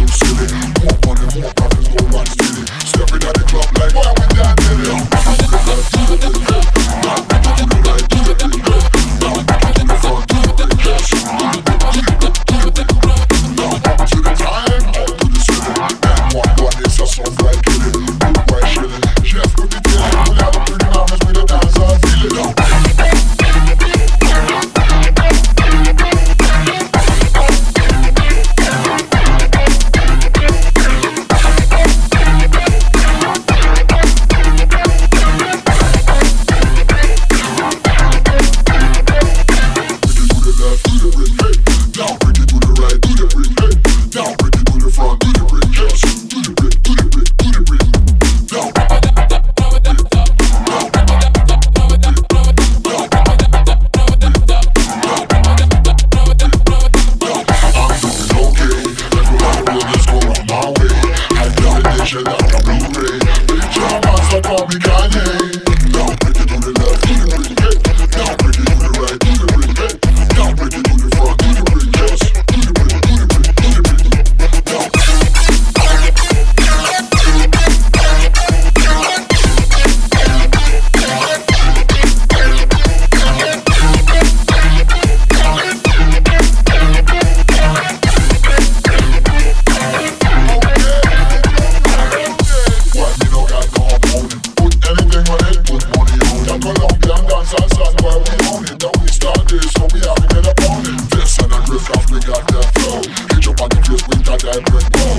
you. Shut up, I'm blue-ray Bitch, I'm a sucker, we got that flow. Hit your body, flip, we got that break.